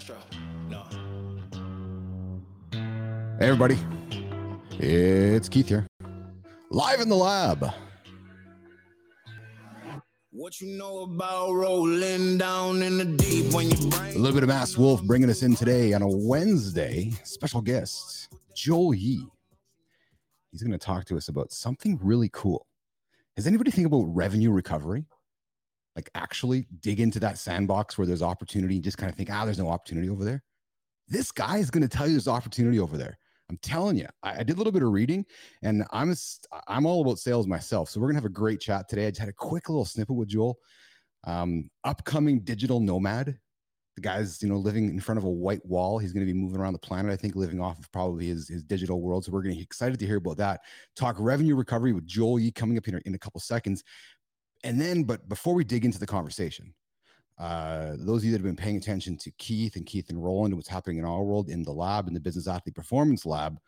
Castro. No. Hey, everybody. It's Keith here. Live in the lab. What you know about rolling down in the deep when you A little bit of Mass Wolf bringing us in today on a Wednesday. Special guest, Joel Yee. He's going to talk to us about something really cool. Has anybody think about revenue recovery? Like actually dig into that sandbox where there's opportunity and just kind of think, ah, there's no opportunity over there. This guy is going to tell you there's opportunity over there. I'm telling you, I, I did a little bit of reading and I'm, a I'm all about sales myself. So we're going to have a great chat today. I just had a quick little snippet with Joel. Um, upcoming digital nomad, the guy's you know living in front of a white wall he's going to be moving around the planet i think living off of probably his, his digital world so we're going to be excited to hear about that talk revenue recovery with joel yee coming up here in a couple seconds and then but before we dig into the conversation uh, those of you that have been paying attention to keith and keith and roland and what's happening in our world in the lab in the business athlete performance lab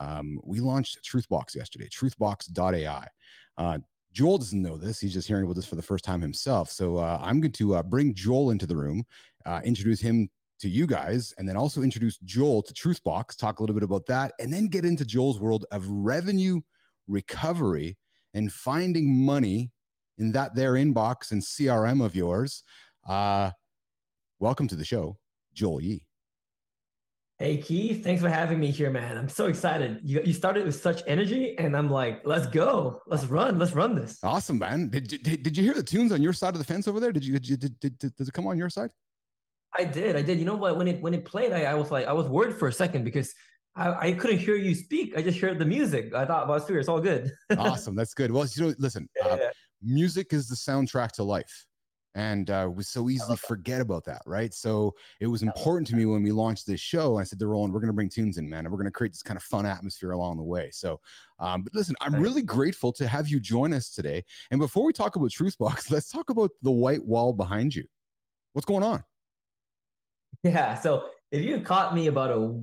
um, we launched truthbox yesterday truthbox.ai uh, Joel doesn't know this. He's just hearing about this for the first time himself. So uh, I'm going to uh, bring Joel into the room, uh, introduce him to you guys, and then also introduce Joel to Truthbox, talk a little bit about that, and then get into Joel's world of revenue recovery and finding money in that their inbox and CRM of yours. Uh, welcome to the show, Joel Yee. Hey Keith, thanks for having me here, man. I'm so excited. You, you started with such energy, and I'm like, let's go, let's run, let's run this. Awesome, man. Did, you- did, did you hear the tunes on your side of the fence over there? Did you, did, you, did, did, did does it come on your side? I did, I did. You know what? When it when it played, I, I was like, I was worried for a second because I, I couldn't hear you speak. I just heard the music. I thought, well, it's it's all good. awesome. That's good. Well, you know, listen, uh, Yeah. Music is the soundtrack to life. And uh, we so easily forget about that, right? So it was important to me when we launched this show. I said to Roland, we're going to bring tunes in, man, and we're going to create this kind of fun atmosphere along the way. So, um, but listen, I'm really grateful to have you join us today. And before we talk about Truthbox, let's talk about the white wall behind you. What's going on? Yeah. So if you caught me about a,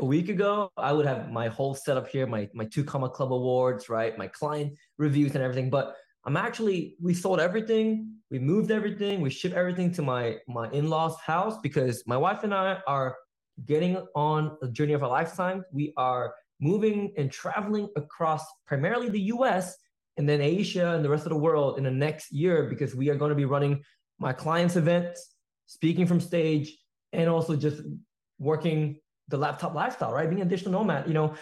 a week ago, I would have my whole setup here, my my two comma club awards, right? My client reviews and everything. But I'm actually we sold everything, we moved everything, we shipped everything to my my in-laws house because my wife and I are getting on a journey of a lifetime. We are moving and traveling across primarily the US and then Asia and the rest of the world in the next year because we are going to be running my clients' events, speaking from stage, and also just working the laptop lifestyle, right? Being a digital nomad, you know,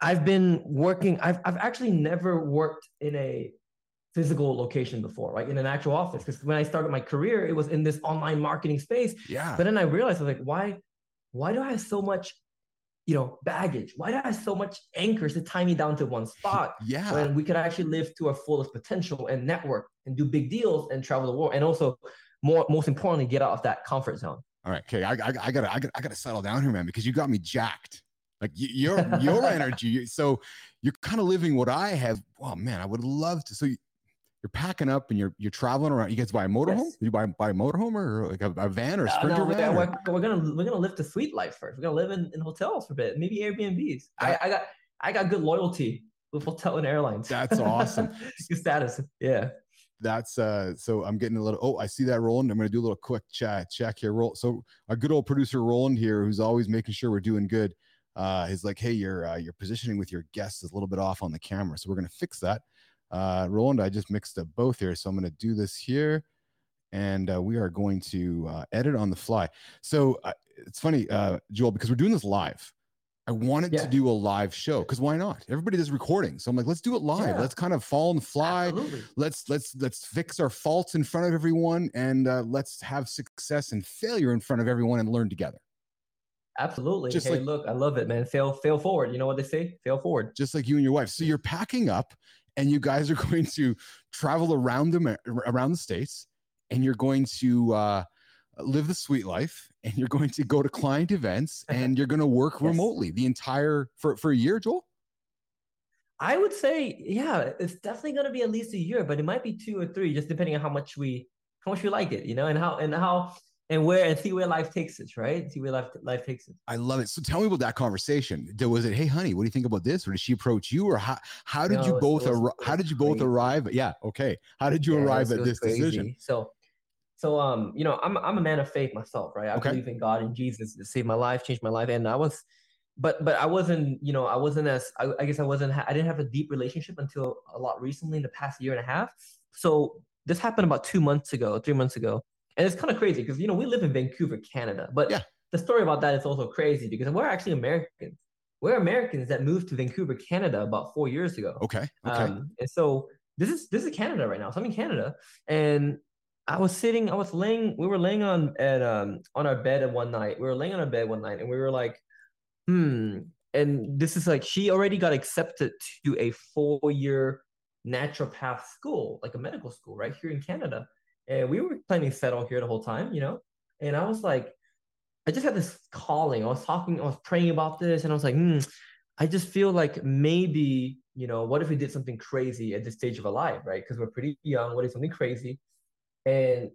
I've been working, I've, I've actually never worked in a physical location before, right? In an actual office. Because when I started my career, it was in this online marketing space. Yeah. But then I realized I was like, why, why do I have so much, you know, baggage? Why do I have so much anchors to tie me down to one spot? yeah. when we could actually live to our fullest potential and network and do big deals and travel the world and also more most importantly get out of that comfort zone All right, okay. I, I, I gotta, I gotta, I gotta settle down here, man, because you got me jacked. Like your, your energy. So you're kind of living what I have. Oh man, I would love to. So you're packing up and you're, you're traveling around. You guys buy a motorhome? Yes. You buy, buy a motorhome or like a, a van or a sprinter no, we're, van? or- we're, we're gonna we're gonna live the sweet life first we're gonna live in, in hotels for a bit maybe airbnbs I, I got i got good loyalty with hotel and airlines That's awesome. good status yeah That's uh. So I'm getting a little. Oh, I see that Roland. I'm gonna do a little quick chat check here. Roll. So our good old producer Roland here, who's always making sure we're doing good. Uh, is like, hey, your uh, your positioning with your guests is a little bit off on the camera, so we're gonna fix that. Uh, Roland, I just mixed up both here, so I'm gonna do this here, and uh, we are going to uh, edit on the fly. So uh, it's funny, uh, Joel, because we're doing this live. I wanted to do a live show because why not? Everybody does recording, so I'm like, let's do it live. Yeah. Let's kind of fall on the fly absolutely let's let's let's fix our faults in front of everyone and uh, let's have success and failure in front of everyone and learn together absolutely Just hey like- look i love it man fail fail forward you know what they say fail forward just like you and your wife so you're packing up and you guys are going to travel around them around the states and you're going to uh, live the sweet life and you're going to go to client events and you're going to work Yes. remotely the entire for for a year joel I would say, yeah, it's definitely going to be at least a year, but it might be two or three, just depending on how much we how much we like it, you know, and how and how and where and see where life takes us, right? See where life life takes us. I love it. So tell me about that conversation. Was it, hey, honey, what do you think about this? Or did she approach you? Or how how did No, you both was- it how did you both crazy. arrive? Yeah, okay. How did you Yeah, arrive was- at this decision? So, So um, you know, I'm I'm a man of faith myself, right? I Okay. believe in God and Jesus to save my life, change my life, and I was, but but I wasn't, you know, I wasn't as I, I guess I wasn't I didn't have a deep relationship until a lot recently in the past year and a half. So this happened about two months ago, three months ago, and it's kind of crazy because you know we live in Vancouver, Canada, but Yeah. the story about that is also crazy because we're actually Americans. We're Americans that moved to Vancouver, Canada, about four years ago. Okay. Okay. Um, and so this is this is Canada right now. So I'm in Canada, and I was sitting, I was laying, we were laying on at um on our bed at one night. We were laying on our bed one night, and we were like, hmm. And this is like she already got accepted to a four-year naturopath school, like a medical school, right here in Canada. And we were planning to settle here the whole time, you know. And I was like, I just had this calling. I was talking, I was praying about this, and I was like, hmm, I just feel like maybe, you know, what if we did something crazy at this stage of our life, right? Because we're pretty young. What if something crazy? And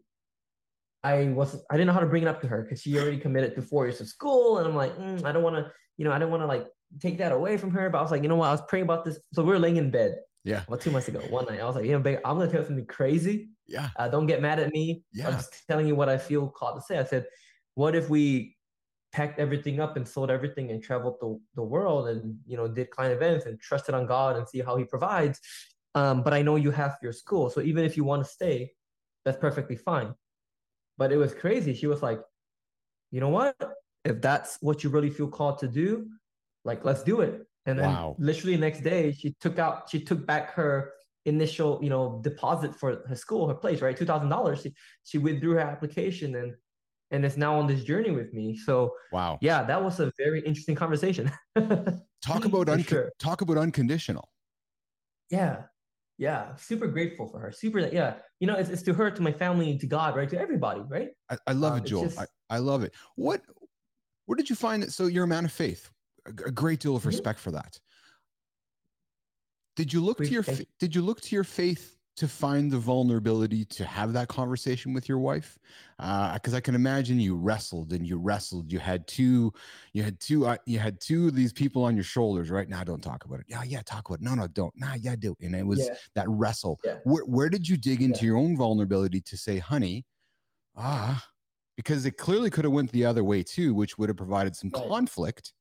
I was, I didn't know how to bring it up to her because she already committed to four years of school, and I'm like, mm, I don't want to, you know, I don't want to like take that away from her. But I was like, you know what? I was praying about this. So we were laying in bed. Yeah. About two months ago, one night, I was like, you know, babe, I'm gonna tell you something crazy. Yeah. Uh, don't get mad at me. Yeah. I'm just telling you what I feel called to say. I said, what if we packed everything up and sold everything and traveled the, the world and you know did client events and trusted on God and see how He provides. Um, but I know you have your school, so even if you want to stay, that's perfectly fine. But it was crazy. She was like, you know what? If that's what you really feel called to do, like let's do it. And then Wow. literally next day, she took out, she took back her initial, you know, deposit for her school, her place, right? Two thousand dollars. She she withdrew her application and and is now on this journey with me. So Wow. yeah, that was a very interesting conversation. Talk about unco- sure. talk about unconditional. yeah, yeah, super grateful for her. Super, yeah, you know, it's, it's to her, to my family, to God, right? To everybody, right? I, I love Um, it, Joel. just- I, I love it. What where did you find that? So you're a man of faith. A, a great deal of Mhm. respect for that. Did you look to your fa- did you look to your faith to find the vulnerability to have that conversation with your wife? Because I can imagine you wrestled and you wrestled. You had two, you had two, uh, you had two of these people on your shoulders. Right now, don't talk about it. Yeah, yeah, talk about it. No, no, don't. Nah, yeah, do. And it was Yeah. that wrestle. Yeah. Where where did you dig into Yeah. your own vulnerability to say, honey, ah, because it clearly could have went the other way too, which would have provided some Right. conflict.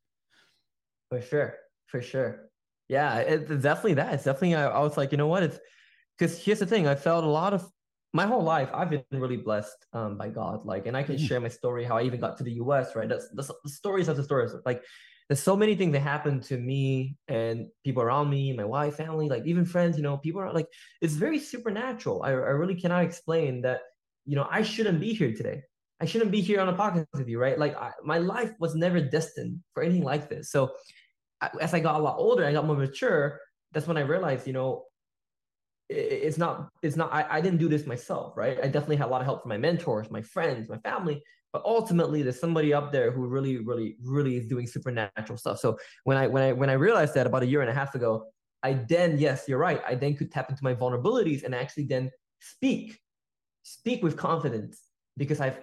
For sure, for sure. Yeah, it's definitely that. It's definitely. I, I was like, you know what? It's because here's the thing. I felt a lot of my whole life. I've been really blessed um, by God. Like, and I can Mhm. share my story how I even got to the U.S. Right? That's the, the stories of the stories. Like, there's so many things that happened to me and people around me, my wife, family, like even friends. You know, people are like, it's very supernatural. I, I really cannot explain that. You know, I shouldn't be here today. I shouldn't be here on a podcast with you, right? Like, I, my life was never destined for anything like this. So as I got a lot older, I got more mature. That's when I realized, you know, it's not, it's not. I, I didn't do this myself, right? I definitely had a lot of help from my mentors, my friends, my family. But ultimately, there's somebody up there who really, really, really is doing supernatural stuff. So when I when I when I realized that about a year and a half ago, I then yes, you're right. I then could tap into my vulnerabilities and actually then speak, speak with confidence because I've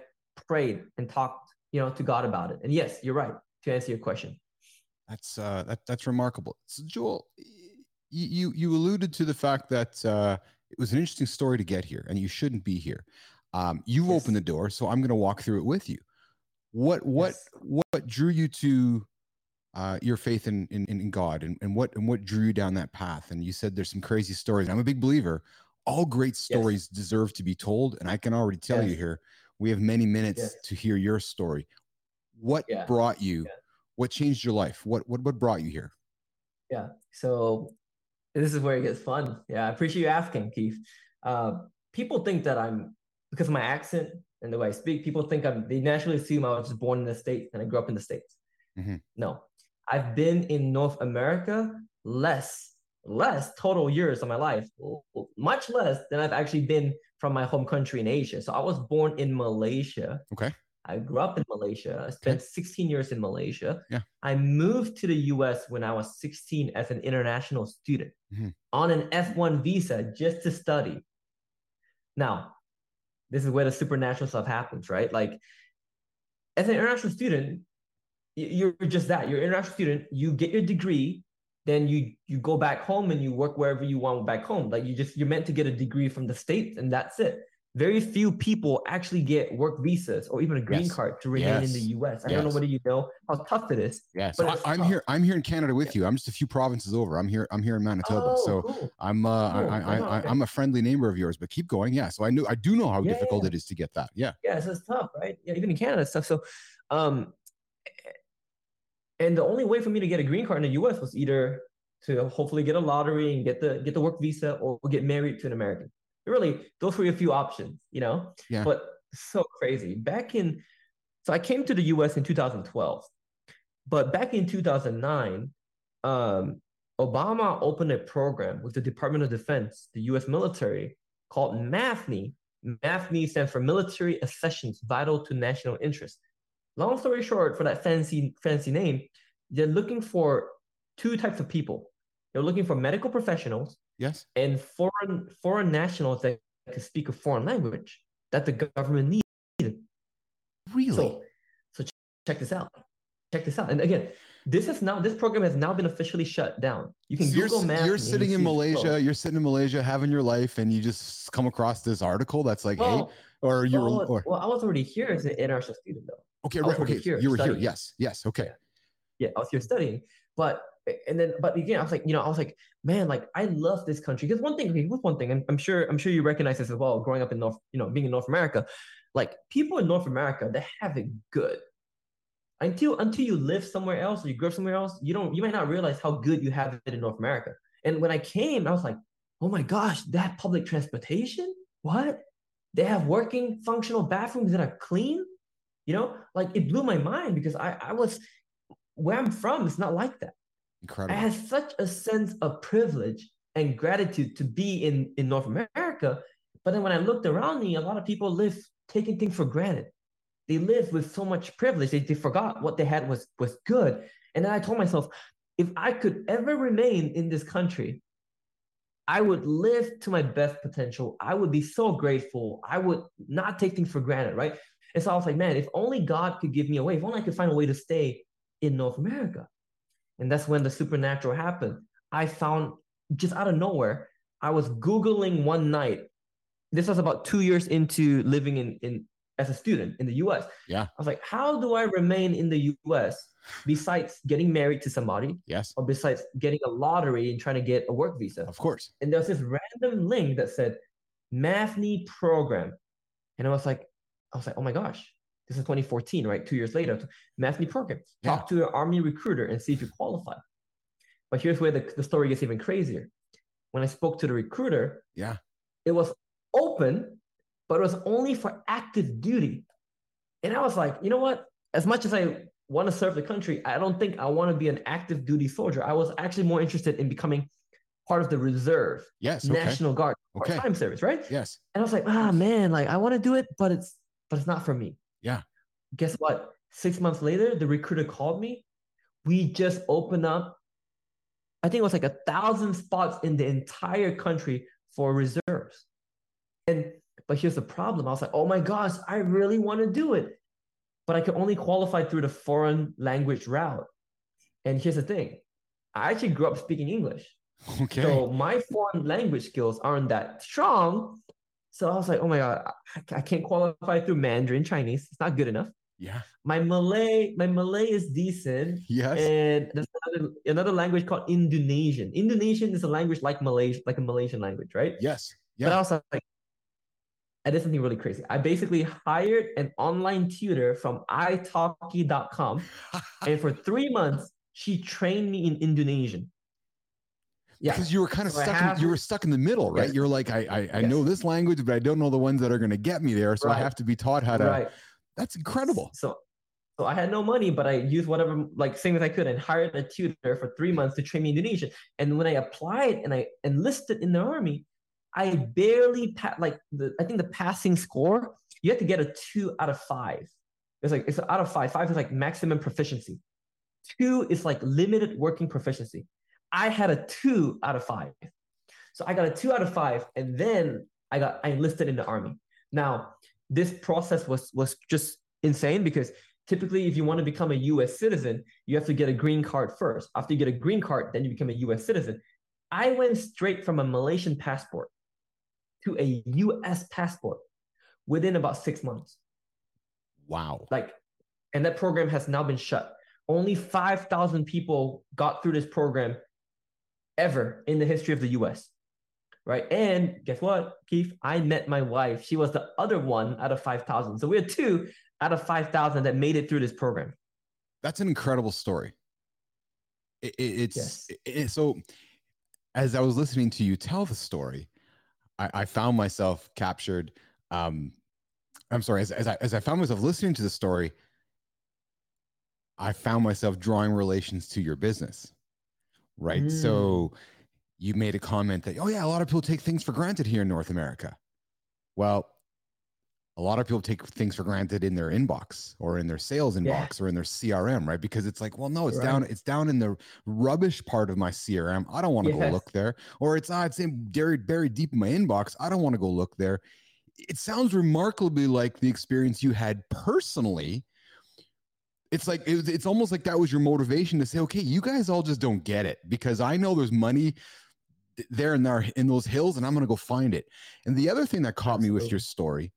prayed and talked, you know, to God about it. And yes, you're right. To answer your question. That's uh, that that's remarkable. So Joel, you you alluded to the fact that uh, it was an interesting story to get here, and you shouldn't be here. Um, you've Yes. opened the door, so I'm going to walk through it with you. What what Yes. what drew you to uh, your faith in, in in God, and, and what and what drew you down that path? And you said there's some crazy stories. I'm a big believer. All great stories deserve to be told, and I can already tell you here we have many minutes Yes. to hear your story. What Yeah. brought you? Yeah. What changed your life? What what what brought you here? Yeah. So this is where it gets fun. Yeah, I appreciate you asking, Keith. Uh, people think that I'm because of my accent and the way I speak. People think I'm. They naturally assume I was just born in the states and I grew up in the states. Mhm. No, I've been in North America less, less total years of my life, much less than I've actually been from my home country in Asia. So I was born in Malaysia. Okay. I grew up in Malaysia. I spent 16 years in Malaysia. Yeah. I moved to the US when I was 16 as an international student Mhm. on an F1 visa just to study. Now, this is where the supernatural stuff happens, right? Like, as an international student, you're just that. You're an international student. You get your degree, then you you go back home and you work wherever you want back home. Like you just you're meant to get a degree from the states, and that's it. Very few people actually get work visas or even a green Yes. card to remain in the US. I don't know whether you know how tough it is. Yeah. So But I, I'm tough. here. I'm here in Canada with you. I'm just a few provinces over. I'm here. I'm here in Manitoba. Oh, so cool. I'm uh, Cool. I, I, I, okay. I'm a friendly neighbor of yours. But keep going. Yeah. So I knew I do know how Yeah, difficult it is to get that. Yeah. Yeah, so it's tough, right? Yeah, even in Canada and stuff. So, um, and the only way for me to get a green card in the U.S. was either to hopefully get a lottery and get the get the work visa, or get married to an American. Really, those were a few options, you know. Yeah. But so crazy. Back in, so I came to the U.S. in 2012, but back in 2009, um, Obama opened a program with the Department of Defense, the U.S. military, called MAVNI. MAVNI stands for Military Accessions Vital to National Interest. Long story short, for that fancy fancy name, they're looking for two types of people. They're looking for medical professionals Yes. and foreign foreign nationals that can speak a foreign language that the government needs. Really. So, so ch- check this out. Check this out. And again, this is now this program has now been officially shut down. You can So you're, Google Maps. you're and you sitting in Malaysia. You're sitting in Malaysia having your life, and you just come across this article that's like, hey, or you're, well, or well, I was already here as an international student, though. okay, right, okay, here you were here. Yes, yes, okay. yeah, I was here studying. But and then but again, I was like, you know, I was like, man, like I love this country. Because one thing, okay, what's one thing, and I'm sure, I'm sure you recognize this as well, growing up in North, you know, being in North America, like people in North America, they have it good. Until until you live somewhere else or you grow somewhere else, you don't you might not realize how good you have it in North America. And when I came, I was like, oh my gosh, that public transportation? What? They have working functional bathrooms that are clean? You know, like it blew my mind because I, I was where I'm from, it's not like that. I had such a sense of privilege and gratitude to be in, in North America. But then when I looked around me, a lot of people live taking things for granted. They live with so much privilege, they, they forgot what they had was, was good. And then I told myself, if I could ever remain in this country, I would live to my best potential. I would be so grateful. I would not take things for granted, right? And so I was like, man, if only God could give me a way, if only I could find a way to stay in North America. And that's when the supernatural happened. I found just out of nowhere, I was Googling one night. This was about two years into living in, in as a student in the US. Yeah. I was like, how do I remain in the US besides getting married to somebody Yes, or besides getting a lottery and trying to get a work visa? of course. And there was this random link that said MAVNI program. And I was like, I was like, oh my gosh, this is 2014, right? Two years later, MAVNI program. Yeah. Talk to an army recruiter and see if you qualify. But here's where the, the story gets even crazier. When I spoke to the recruiter, Yeah. it was open, but it was only for active duty. And I was like, you know what? As much as I want to serve the country, I don't think I want to be an active duty soldier. I was actually more interested in becoming part of the reserve, Yes. Okay. National Guard, Okay. part-time service, right? Yes. And I was like, ah, man, like I want to do it, but it's but it's not for me. Yeah. Guess what? Six months later, the recruiter called me. We just opened up. I think it was like a thousand spots in the entire country for reserves. And but here's the problem. I was like, oh my gosh, I really want to do it. But I could only qualify through the foreign language route. And here's the thing. I actually grew up speaking English. Okay. So my foreign language skills aren't that strong. So I was like, oh my God, I, I can't qualify through Mandarin Chinese. It's not good enough. yeah. My Malay, my Malay is decent. Yes. And there's another, another language called Indonesian. Indonesian is a language like Malaysian, like a Malaysian language, right? yes. But I was like, I did something really crazy. I basically hired an online tutor from italki.com. and for three months, she trained me in Indonesian. Yeah. Because you were kind of So stuck. have- in, you were stuck in the middle, right? Yes. You're like, I, I, I Yes. know this language, but I don't know the ones that are going to get me there. So I have to be taught how to. Right. That's incredible. So, so I had no money, but I used whatever, like same as I could, and hired a tutor for three months to train me Indonesian. And when I applied and I enlisted in the army, I barely passed. Like the, I think the passing score, you have to get a two out of five. It's like it's out of five. Five is like maximum proficiency. Two is like limited working proficiency. I had a two out of five. So I got a two out of five, and then I got I enlisted in the army. Now, this process was was just insane because typically if you want to become a US citizen, you have to get a green card first. After you get a green card, then you become a US citizen. I went straight from a Malaysian passport to a US passport within about six months. Wow. Like, and that program has now been shut. Only 5,000 people got through this program ever in the history of the US. Right. And guess what, Keith? I met my wife. She was the other one out of 5,000. So we had two out of 5,000 that made it through this program. That's an incredible story. It, it, it's Yes. it- so as I was listening to you tell the story, I, I found myself captured. Um, I'm sorry, as, as I as I found myself listening to the story, I found myself drawing relations to your business. Right. So you made a comment that, oh yeah, a lot of people take things for granted here in North America. Well, a lot of people take things for granted in their inbox or in their sales Yeah. inbox or in their CRM, right? Because it's like, well, no, it's Right. down, it's down in the rubbish part of my CRM. I don't want to go look there. Or it's ah, it's in buried, buried deep in my inbox. I don't want to go look there. It sounds remarkably like the experience you had personally. It's like it, was- it's almost like that was your motivation to say, okay, you guys all just don't get it because I know there's money there and there in those hills, and I'm gonna go find it. And the other thing that caught me with your story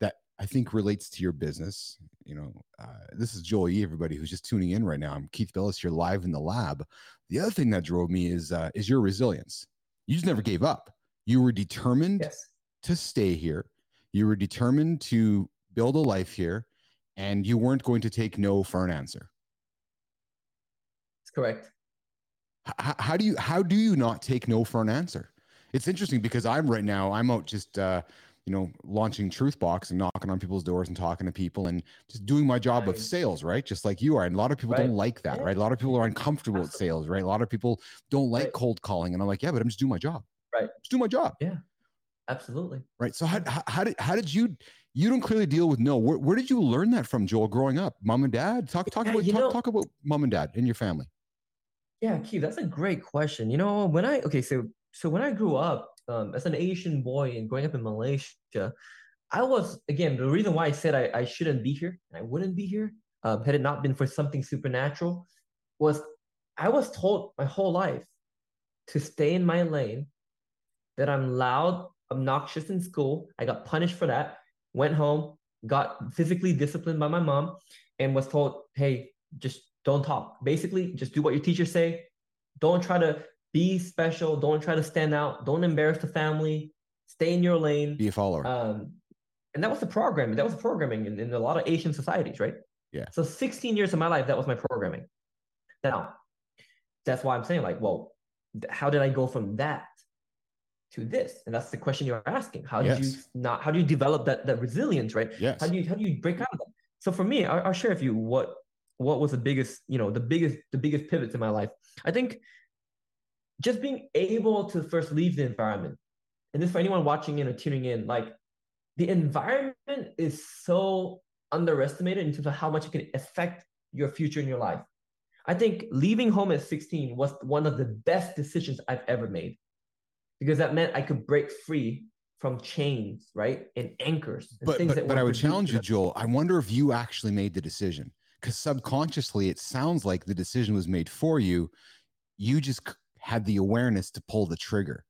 that I think relates to your business, you know, uh, this is Joel E. Everybody who's just tuning in right now, I'm Keith Bilous here live in the lab. The other thing that drove me is uh, is your resilience. You just never gave up. You were determined Yes. to stay here. You were determined to build a life here, and you weren't going to take no for an answer. That's correct. H- how do you how do you not take no for an answer? It's interesting because I'm right now I'm out just uh, you know launching Truthbox and knocking on people's doors and talking to people and just doing my job of sales, right? Just like you are. And a lot of people Right. don't like that, Yeah. right? A lot of people are uncomfortable with Absolutely. sales, right? A lot of people don't like Right. cold calling, and I'm like, yeah, but I'm just doing my job. Right. Just do my job. Absolutely. Right. So how, how, how did how did you you don't clearly deal with no? Where, where did you learn that from, Joel? Growing up, mom and dad. Talk talk Yeah, about talk, know- talk about mom and dad in your family. Yeah, Keith, that's a great question. You know, when I okay, so so when I grew up um, as an Asian boy and growing up in Malaysia, I was again the reason why I said I, I shouldn't be here and I wouldn't be here um, had it not been for something supernatural was I was told my whole life to stay in my lane, that I'm loud, obnoxious in school. I got punished for that. Went home, got physically disciplined by my mom, and was told, "Hey, just don't talk. Basically, just do what your teachers say. Don't try to be special. Don't try to stand out. Don't embarrass the family. Stay in your lane." Be a follower. Um, and that was the programming. That was the programming in, in a lot of Asian societies, right? Yeah. So 16 years of my life, that was my programming. Now, that's why I'm saying, like, well, how did I go from that to this? And that's the question you're asking. How did you not? How do you develop that that resilience, right? yes. How do you how do you break out of that? So for me, I'll, I'll share with you what what was the biggest, you know, the biggest the biggest pivots in my life. I think just being able to first leave the environment, and this for anyone watching in or tuning in, like the environment is so underestimated in terms of how much it can affect your future in your life. I think leaving home at 16 was one of the best decisions I've ever made because that meant I could break free from chains, right? And anchors. And but things but, that but I would challenge you. Joel. I wonder if you actually made the decision because subconsciously it sounds like the decision was made for you. You just had the awareness to pull the trigger.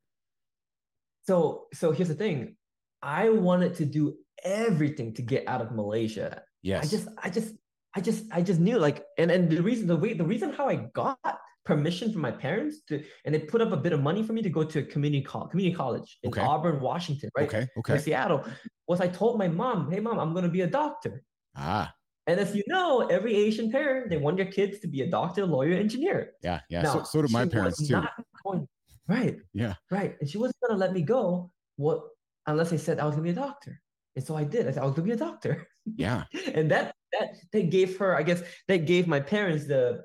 So so here's the thing. I wanted to do everything to get out of Malaysia. Yes. I just I just I just I just knew like and and the reason the way the reason how I got permission from my parents to and they put up a bit of money for me to go to a community college community college in Okay. Auburn, Washington, right? okay. Okay. Seattle was I told my mom, hey mom, I'm gonna be a doctor. Ah. And as you know, every Asian parent, they want their kids to be a doctor, lawyer, engineer. Yeah. Yeah. Now, so, so did my parents too. going- right. Yeah. Right. And she wasn't gonna let me go what unless I said I was gonna be a doctor. And so I did. I said I was gonna be a doctor. Yeah. and that that that gave her, I guess, that gave my parents the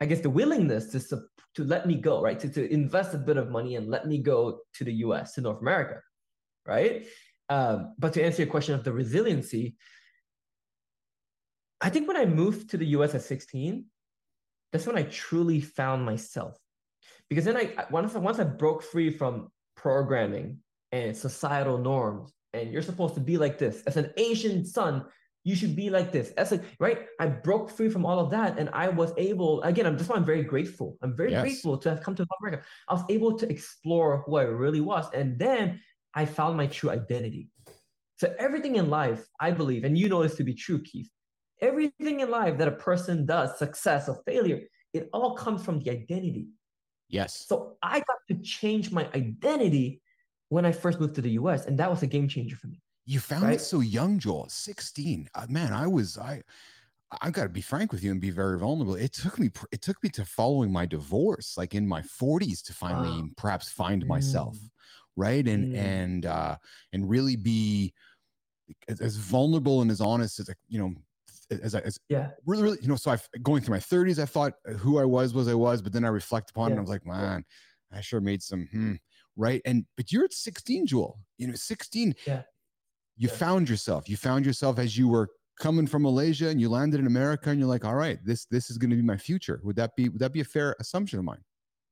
I guess the willingness to to let me go, right? To, to invest a bit of money and let me go to the US, to North America. Right. Um, but to answer your question of the resiliency, I think when I moved to the US at 16, that's when I truly found myself. Because then I once I, once I broke free from programming and societal norms, and you're supposed to be like this as an Asian son, you should be like this. As a right, I broke free from all of that, and I was able. Again, I'm just I'm very grateful. I'm very Yes. grateful to have come to North America. I was able to explore who I really was, and then I found my true identity. So everything in life, I believe, and you know this to be true, Keith, everything in life that a person does, success or failure, it all comes from the identity. Yes. So I got to change my identity when I first moved to the US, and that was a game changer for me. You found Right? it so young, Joel. 16. Uh, man, I was I I've got to be frank with you and be very vulnerable. It took me it took me to following my divorce like in my 40s to finally Wow. perhaps find myself, Mm. right? And Mm. and uh and really be as, as vulnerable and as honest as you know as I as Yeah. really, really, you know, so I going through my 30s, I thought who I was was I was, but then I reflect upon it and I Yeah. was like, man, I sure made some hmm, right. And but you're at 16, Joel. You know, 16. Yeah. You Yeah. found yourself. You found yourself as you were coming from Malaysia and you landed in America and you're like, all right, this this is going to be my future. Would that be would that be a fair assumption of mine?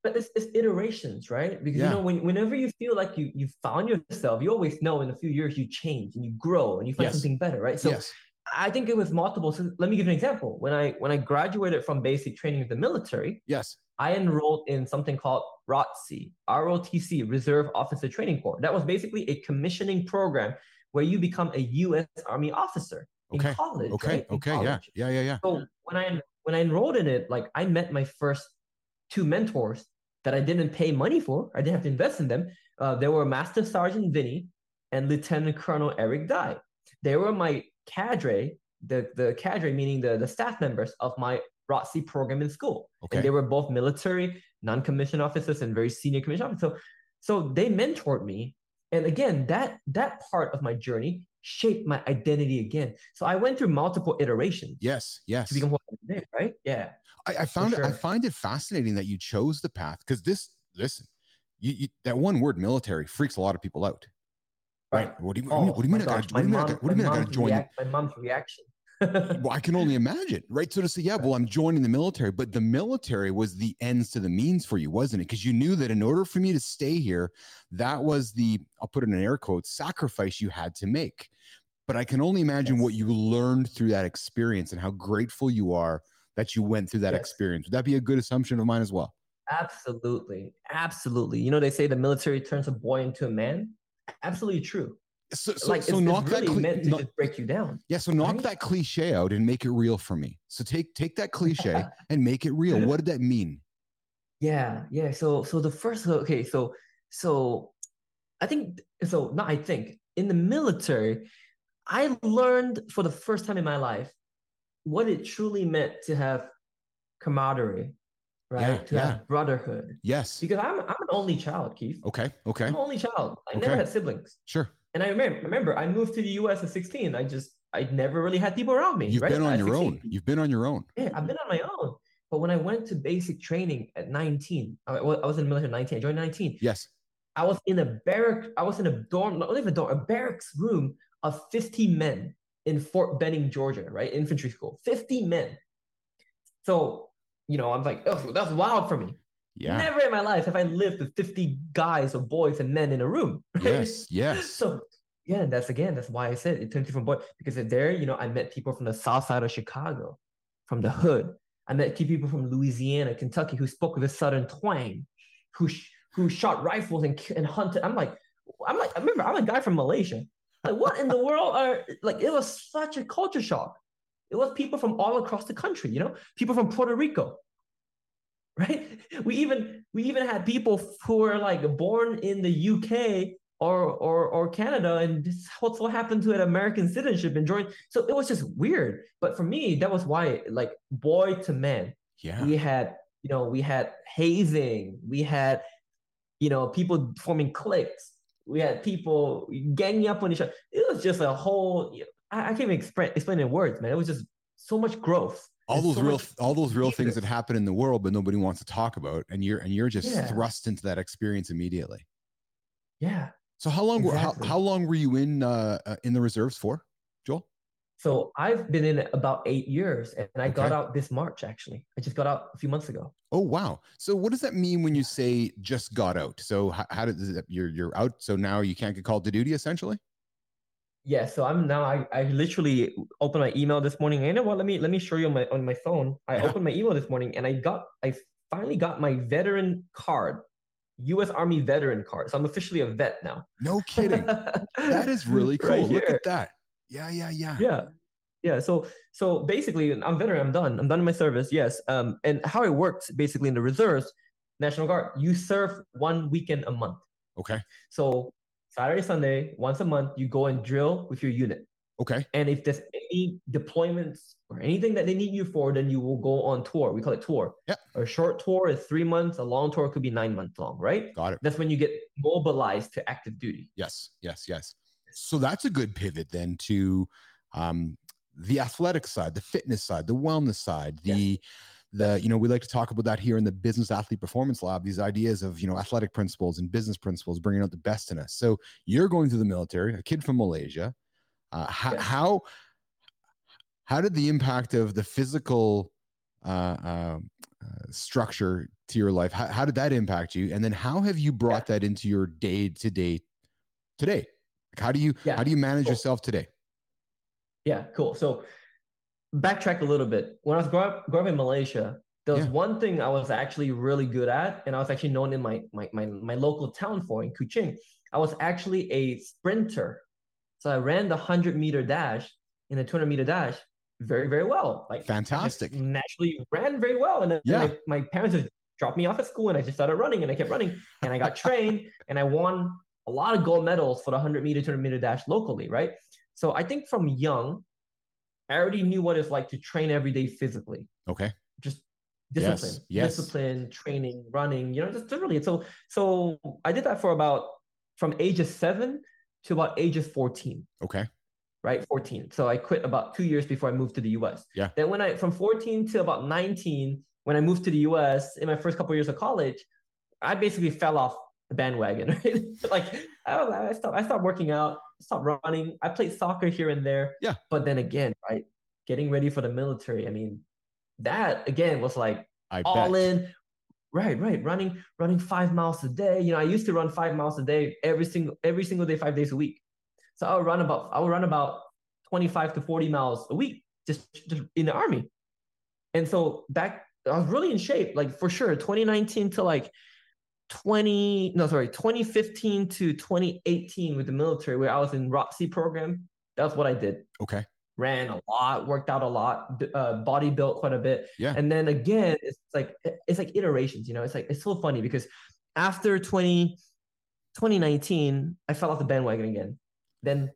But it's, it's iterations, right? Because Yeah. you know, when, whenever you feel like you you found yourself, you always know in a few years you change and you grow and you find Yes. something better, right? So yes. I think it was multiple. So let me give you an example. When I when I graduated from basic training of the military, Yes. I enrolled in something called ROTC, ROTC, Reserve Officer Training Corps. That was basically a commissioning program where you become a U.S. Army officer Okay. in college. Okay. right? In Okay. Yeah. Yeah. Yeah. Yeah. So when I when I enrolled in it, like I met my first two mentors that I didn't pay money for. I didn't have to invest in them. Uh, they were Master Sergeant Vinny and Lieutenant Colonel Eric Dye. They were my cadre, the the cadre meaning the the staff members of my ROTC program in school. Okay. And they were both military, non-commissioned officers, and very senior commissioned officers. So, so they mentored me. And again, that that part of my journey shaped my identity again. So I went through multiple iterations Yes. Yes. to become what I'm today, right? Yeah. I, I found it, I find it fascinating that you chose the path because this listen, you, you that one word military freaks a lot of people out. Right. What do you, Oh, what do you mean? I gotta, what do you mean? I gotta, what do you mean? I gotta join? react- my mom's reaction. Well, I can only imagine, right? So to say, yeah, well, I'm joining the military, but the military was the ends to the means for you, wasn't it? Because you knew that in order for me to stay here, that was the, I'll put it in air quotes, sacrifice you had to make. But I can only imagine what you learned through that experience and how grateful you are that you went through that Yes. experience. Would that be a good assumption of mine as well? Absolutely. Absolutely. You know, they say the military turns a boy into a man. Absolutely true. So, so, like so it's, knock it's that, really cli- meant to knock- just break you down. yeah. So knock right? that cliche out and make it real for me. So take take that cliche and make it real. What did that mean? Yeah, yeah. So so the first okay, so so I think so not I think in the military, I learned for the first time in my life what it truly meant to have camaraderie, right? Yeah, to yeah. have brotherhood. Yes. Because I'm I'm an only child, Keith. Okay. Okay. I'm an only child. I Okay. never had siblings. Sure. And I remember remember I moved to the US at 16. I just I never really had people around me. You've right? been on At your 16. own. You've been on your own. Yeah, I've been on my own. But when I went to basic training at 19, I, was in the military at 19, I joined 19. Yes. I was in a barrack, I was in a dorm, not even a dorm, a barracks room of 50 men in Fort Benning, Georgia, right? Infantry school. 50 men. So, you know, I'm like, oh, that's wild for me. Yeah. Never in my life have I lived with 50 guys or boys and men in a room. right? Yes. Yes. So yeah, that's again, that's why I said it turned different boy because there, you know, I met people from the south side of Chicago, from the hood. I met people from Louisiana, Kentucky, who spoke with a southern twang, who sh- who shot rifles and and hunted. I'm like, I'm like, I remember I'm a guy from Malaysia. Like, what in the world are like? It was such a culture shock. It was people from all across the country, you know, people from Puerto Rico, right? We even we even had people who were like born in the UK or or or Canada, and this what what happened to an American citizenship and joined. So it was just weird. But for me, that was why, like, boy to man, Yeah. we had you know we had hazing, we had you know people forming cliques, we had people ganging up on each other. It was just a whole. I, I can't even explain explain in words, man. It was just so much growth. All those so real much all those real things that happen in the world but nobody wants to talk about and you're and you're just Yeah. thrust into that experience immediately Yeah. so how long were how, how long were you in uh uh, in the reserves for joel So I've been in it about eight years, and I got out this March. Actually, I just got out a few months ago. oh wow so what does that mean when you say just got out so how, how did you're you're out so now you can't get called to duty essentially Yeah, so I'm now. I, I literally opened my email this morning. And you know what? Let me let me show you on my on my phone. I Yeah. opened my email this morning, and I got I finally got my veteran card. U.S. Army veteran card. So I'm officially a vet now. No kidding. that is really cool. Right Look at that. Yeah, yeah, yeah. Yeah. Yeah. So so basically I'm veteran, I'm done. I'm done in my service. Yes. Um, and how it works basically in the reserves, National Guard, you serve one weekend a month. Okay. So Saturday, Sunday, once a month, you go and drill with your unit. Okay. And if there's any deployments or anything that they need you for, then you will go on tour. We call it tour. Yep. A short tour is three months. A long tour could be nine months long, right? Got it. That's when you get mobilized to active duty. Yes, yes, yes. So that's a good pivot then to um, the athletic side, the fitness side, the wellness side, Yes. The you know we like to talk about that here in the business athlete performance lab these ideas of you know athletic principles and business principles bringing out the best in us. So you're going through the military a kid from malaysia. Uh, how, how how did the impact of the physical uh, um, uh, structure to your life how, how did that impact you? And then how have you brought that into your day to day today? Like how do you Yeah. how do you manage Cool. yourself today? Yeah, cool. So backtrack a little bit. When I was growing up, growing up in Malaysia, there was Yeah. one thing I was actually really good at, and I was actually known in my my my, my local town for in Kuching. I was actually a sprinter. So I ran the 100 meter dash in a 200 meter dash very, very well. Like I Fantastic. naturally ran very well. And then Yeah. my, my parents just dropped me off at school and I just started running and I kept running and I got trained and I won a lot of gold medals for the 100 meter, 200 meter dash locally, right? So I think from young, I already knew what it's like to train every day physically, okay just discipline, yes. discipline, training, running, you know, just really. So, so I did that for about from ages seven to about ages 14 okay right? 14. So I quit about two years before I moved to the US. Yeah. Then when I from 14 to about 19, when I moved to the US in my first couple of years of college, I basically fell off the bandwagon. Right? like I, was- I stopped I stopped working out, stopped running. I played soccer here and there. Yeah. But then again, right, getting ready for the military. I mean, that again was like i all bet in. Right, right. Running, running five miles a day. You know, I used to run five miles a day every single every single day, five days a week. So I would run about I would run about 25 to 40 miles a week just, just in the army. And so back I was really in shape, like for sure. 2019 to like 20, no, sorry, 2015 to 2018 with the military, where I was in ROTC program. That's what I did. okay Ran a lot, worked out a lot, uh, body built quite a bit. Yeah. And then again, it's like it's like iterations, you know. It's like it's so funny because after 20, 2019, I fell off the bandwagon again. Then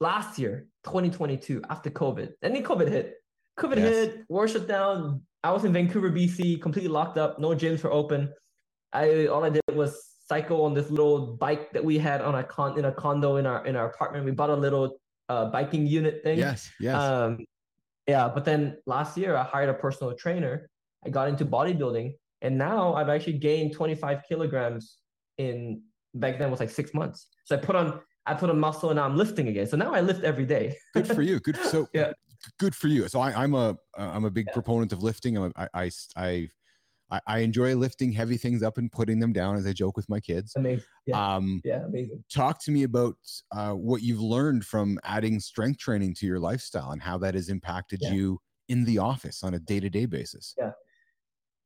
last year, 2022, after COVID, and then COVID hit. COVID Yes. hit, war shut down. I was in Vancouver, BC, completely locked up. No gyms were open. I all I did was cycle on this little bike that we had on a con in a condo in our in our apartment. We bought a little uh, biking unit thing. yes yes Um, yeah, but then last year I hired a personal trainer. I got into bodybuilding, and now I've actually gained 25 kilograms in back then was like six months. So I put on I put on muscle, and now I'm lifting again. So now I lift every day. good for you good so Yeah. good for you so I, i'm a i'm a big Yeah. proponent of lifting I'm a, I, I i I, I enjoy lifting heavy things up and putting them down as I joke with my kids. Amazing. Yeah. Um, Yeah, amazing. talk to me about uh, what you've learned from adding strength training to your lifestyle and how that has impacted Yeah. you in the office on a day to day basis. Yeah.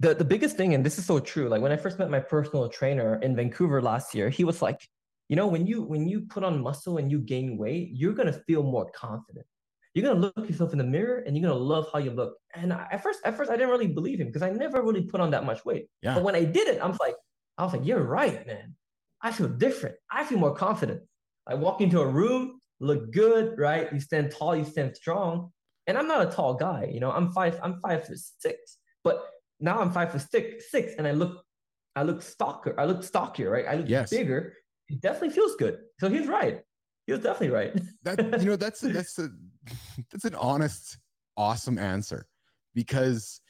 The the biggest thing, and this is so true. Like when I first met my personal trainer in Vancouver last year, he was like, you know, when you when you put on muscle and you gain weight, you're gonna feel more confident. You're gonna look yourself in the mirror and you're gonna love how you look. And I, at first, at first, I didn't really believe him because I never really put on that much weight. Yeah. But when I did it, I was like, I was like, you're right, man. I feel different. I feel more confident. I walk into a room, look good, right? You stand tall, you stand strong. And I'm not a tall guy, you know. I'm five. I'm five foot six, but now I'm five foot six, six, and I look, I look stalker. I look stockier, right? I look Yes. bigger. It definitely feels good. So he's right. He was definitely right. That you know that's that's a that's an honest, awesome answer because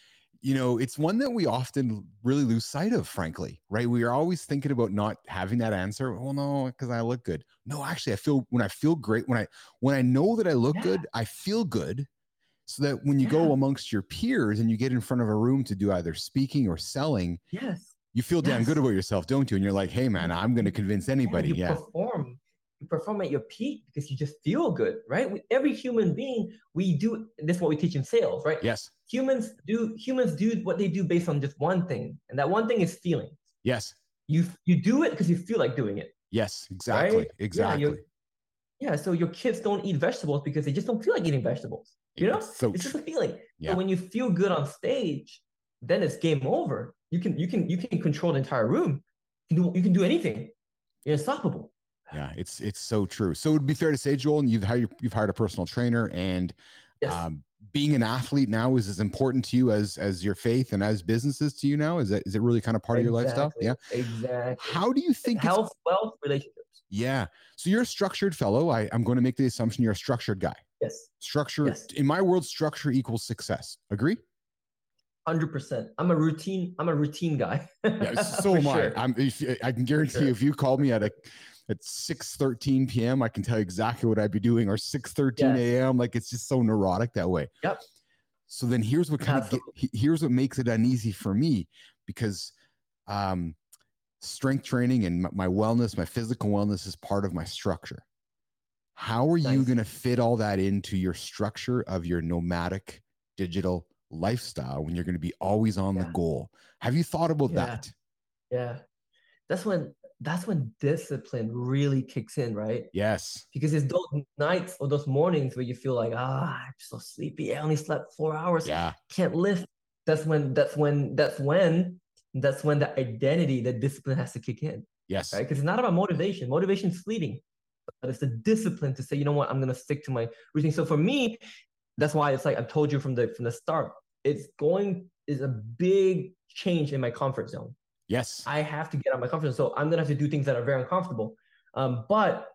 you know it's one that we often really lose sight of. Frankly, right? We are always thinking about not having that answer. Well, no, because I look good. No, actually, I feel when I feel great when I when I know that I look Yeah. good, I feel good. So that when you go amongst your peers and you get in front of a room to do either speaking or selling, yes. you feel damn good about yourself, don't you? And you're like, hey man, I'm going to convince anybody. you Yeah. perform. You perform at your peak because you just feel good, right? Every human being, we do. This is what we teach in sales, right? Yes. Humans do. Humans do what they do based on just one thing, and that one thing is feeling. Yes. You you do it because you feel like doing it. Yes, exactly. Right? Exactly. Yeah, yeah, so your kids don't eat vegetables because they just don't feel like eating vegetables. You know, It's so it's just a feeling. Yeah. So when you feel good on stage, then it's game over. You can you can you can control the entire room. You can do you can do anything. You're unstoppable. Yeah, it's it's so true. So it would be fair to say, Joel, and you've hired you've hired a personal trainer, and Yes. um, being an athlete now is as important to you as as your faith and as businesses to you now. Is that is it really kind of part of your lifestyle? Yeah. Exactly. How do you think? Health, wealth, relationships. yeah. So you're a structured fellow. I, I'm going to make the assumption you're a structured guy. Yes. Structure Yes. in my world, structure equals success. Agree? Hundred percent. I'm a routine. I'm a routine guy. Yeah, so am sure. I. I'm, if, I can guarantee sure. you, if you called me at a at 6 13 p.m., I can tell you exactly what I'd be doing, or 6 13 Yes. a.m. Like it's just so neurotic that way. Yep. So then here's what kind of get, here's what makes it uneasy for me because um, strength training and my, wellness, my physical wellness is part of my structure. How are you going to fit all that into your structure of your nomadic digital lifestyle when you're going to be always on the Yeah. goal? Have you thought about Yeah. that? yeah. That's when that's when discipline really kicks in, right? Yes. Because it's those nights or those mornings where you feel like, ah, I'm so sleepy. I only slept four hours. Yeah. Can't lift. That's when that's when that's when that's when the identity, the discipline has to kick in. Yes. right? Because it's not about motivation. Motivation's fleeting, but it's the discipline to say, you know what, I'm gonna stick to my routine. So for me, that's why it's like I've told you from the from the start. It's going is a big change in my comfort zone. Yes. I have to get out of my comfort zone. So I'm gonna have to do things that are very uncomfortable. Um, but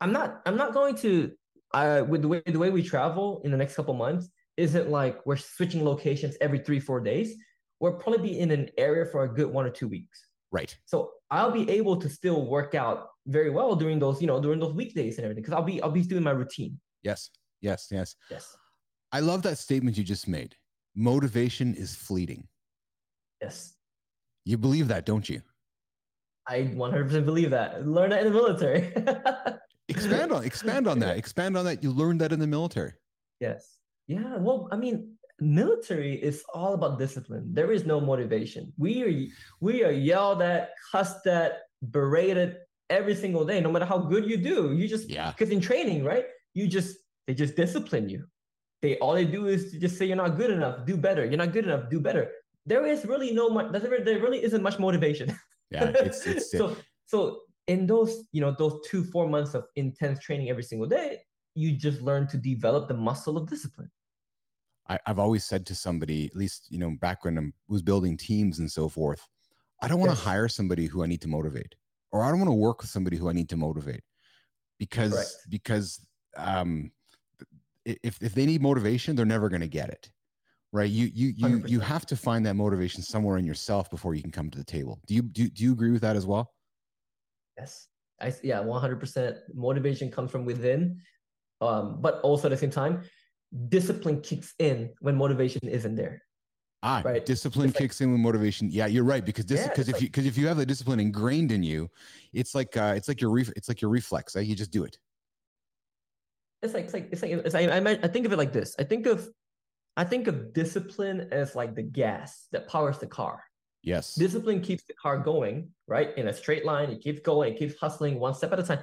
I'm not. I'm not going to. Uh, with the way the way we travel in the next couple months, isn't like we're switching locations every three four days. We'll probably be in an area for a good one or two weeks. right. So I'll be able to still work out very well during those, you know, during those weekdays and everything, because I'll be I'll be doing my routine. Yes. Yes. Yes. Yes. I love that statement you just made. Motivation is fleeting. Yes. You believe that, don't you? I 100% believe that. Learn that in the military. Expand on expand on that. Expand on that. You learned that in the military. yes. Yeah. Well, I mean, military is all about discipline. There is no motivation. We are we are yelled at, cussed at, berated every single day, no matter how good you do. You just Yeah. because in training, right? You just they just discipline you. They all they do is to just say you're not good enough, do better. You're not good enough, do better. There is really no much. There really isn't much motivation. Yeah. It's it's so so in those you know those two four months of intense training every single day, you just learn to develop the muscle of discipline. I, I've always said to somebody, at least you know, back when I was building teams and so forth, I don't want to Yes. hire somebody who I need to motivate, or I don't want to work with somebody who I need to motivate, because Correct. because um, if if they need motivation, they're never going to get it, right? You you you you 100%. have to find that motivation somewhere in yourself before you can come to the table. Do you do, do you agree with that as well? Yes. I yeah, 100% motivation comes from within. Um, but also at the same time, discipline kicks in when motivation isn't there. Ah, Right. discipline It's like- kicks in with motivation. Yeah, you're right because this because it's if like- you because if you have the discipline ingrained in you, it's like uh, it's like your ref, it's like your reflex. Right? You just do it. It's like it's like it's like it's like, I, I I think of it like this. I think of I think of discipline as like the gas that powers the car. Yes. Discipline keeps the car going, right? In a straight line, it keeps going, it keeps hustling one step at a time.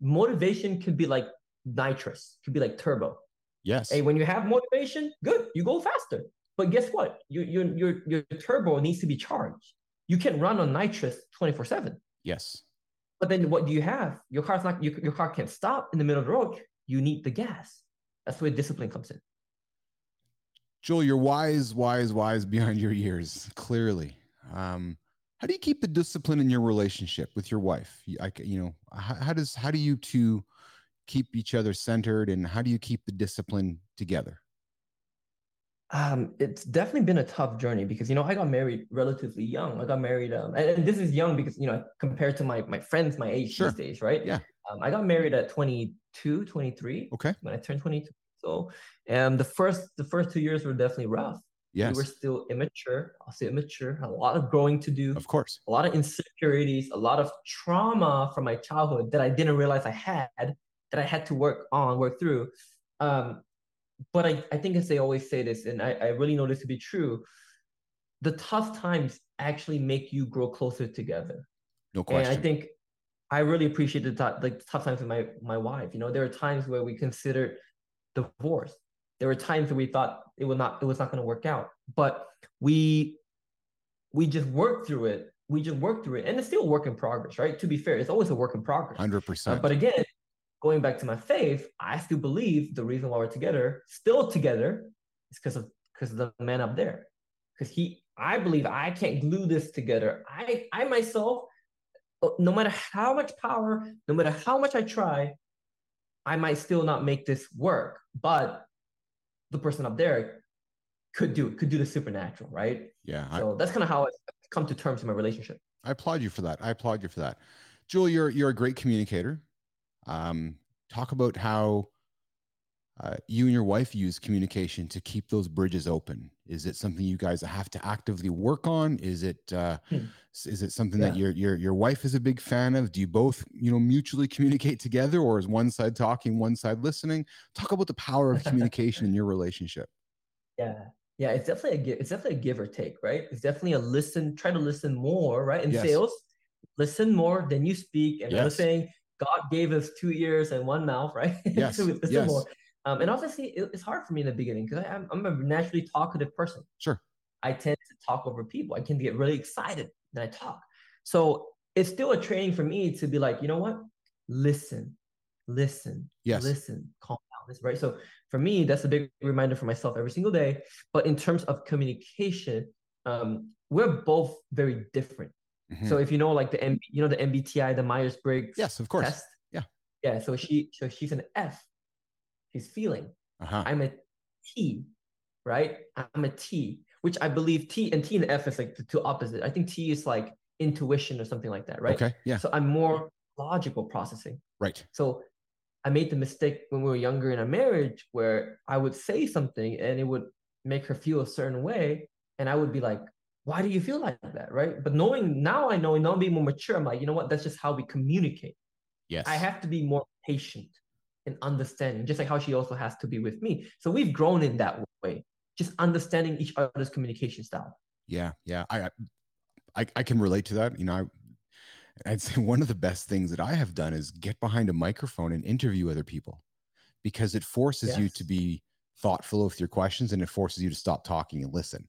Motivation could be like nitrous, could be like turbo. yes. Hey, when you have motivation, good, you go faster. But guess what? Your your your your turbo needs to be charged. You can run on nitrous 24/7. yes. But then what do you have? Your car's not your, your car can't stop in the middle of the road. You need the gas. That's where discipline comes in. Joel, you're wise, wise, wise beyond your years. Clearly. Um, how do you keep the discipline in your relationship with your wife? You, I, you know, how, how does how do you two keep each other centered, and how do you keep the discipline together? Um, it's definitely been a tough journey because you know I got married relatively young. I got married, um, and, and this is young because you know compared to my my friends my age Sure. these days, right? Yeah. Um, I got married at 22, 23 Okay. when I turned 22. So, um, the first the first two years were definitely rough. Yes. We were still immature. I'll say immature. A lot of growing to do. Of course. a lot of insecurities, a lot of trauma from my childhood that I didn't realize I had, that I had to work on, work through. Um, but I, I think as they always say this, and I, I really know this to be true, the tough times actually make you grow closer together. No question. And I think I really appreciate the tough, like tough times with my my wife. You know, there are times where we considered divorce. There were times that we thought it was not it was not going to work out, but we we just worked through it. We just worked through it, and it's still a work in progress, right? To be fair, it's always a work in progress. Hundred Uh, percent. but again, going back to my faith, I still believe the reason why we're together, still together, is because of because of the man up there. Because he, I believe I can't glue this together. I, I myself, uh, no matter how much power, no matter how much I try, I might still not make this work. But the person up there could do could do the supernatural, right? Yeah, I, So that's kind of how I come to terms in my relationship. I applaud you for that. I applaud you for that. Joel, you're you're a great communicator. Um, talk about how uh, you and your wife use communication to keep those bridges open. Is it something you guys have to actively work on? Is it uh, Hmm. is it something that your your your wife is a big fan of? Do you both you know mutually communicate together, or is one side talking, one side listening? Talk about the power of communication in your relationship. Yeah. Yeah, it's definitely a give, it's definitely a give or take, right? It's definitely a listen, try to listen more, right? In Yes. sales, listen more than you speak. And Yes. saying, God gave us two ears and one mouth, right? Yes, so listen yes. more. Um, and obviously, it, it's hard for me in the beginning because I'm, I'm a naturally talkative person. Sure. I tend to talk over people. I can get really excited when I talk. So it's still a training for me to be like, you know what? Listen, listen, Yes. listen, calm down. This right. So for me, that's a big reminder for myself every single day. But in terms of communication, um, we're both very different. Mhm. So if you know, like the M, you know, the MBTI, the Myers Briggs yes, of course. test. Yeah. Yeah. So she, so she's an F. She's feeling. Uh-huh. I'm a T, right? I'm a T, which I believe T and T and F is like the two opposite. I think T is like intuition or something like that, right? Okay. Yeah. So I'm more logical processing. Right. So I made the mistake when we were younger in our marriage where I would say something and it would make her feel a certain way. And I would be like, why do you feel like that? Right. But knowing now I know, and now being more mature, I'm like, you know what? That's just how we communicate. Yes. I have to be more patient and understanding, just like how she also has to be with me. So we've grown in that way, just understanding each other's communication style. Yeah, yeah. I, I I can relate to that. You know, I I'd say one of the best things that I have done is get behind a microphone and interview other people because it forces you to be thoughtful with your questions and it forces you to stop talking and listen.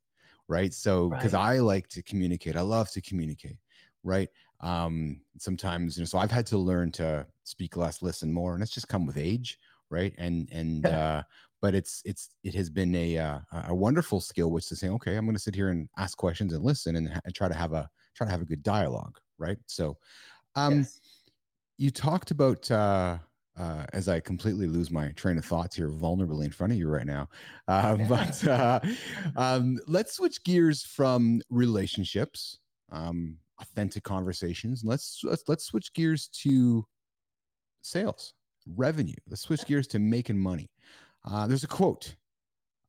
Right. So because Right. I like to communicate, I love to communicate. Right. Um, sometimes, you know, so I've had to learn to speak less, listen more, and it's just come with age, right? And and uh but it's it's it has been a uh, a wonderful skill which is saying okay i'm going to sit here and ask questions and listen and, ha- and try to have a try to have a good dialogue right so um Yes. you talked about uh uh, as I completely lose my train of thoughts here, vulnerably in front of you right now. Uh, but uh, um, let's switch gears from relationships, um, authentic conversations. Let's let's let's switch gears to sales, revenue. Let's switch gears to making money. Uh, there's a quote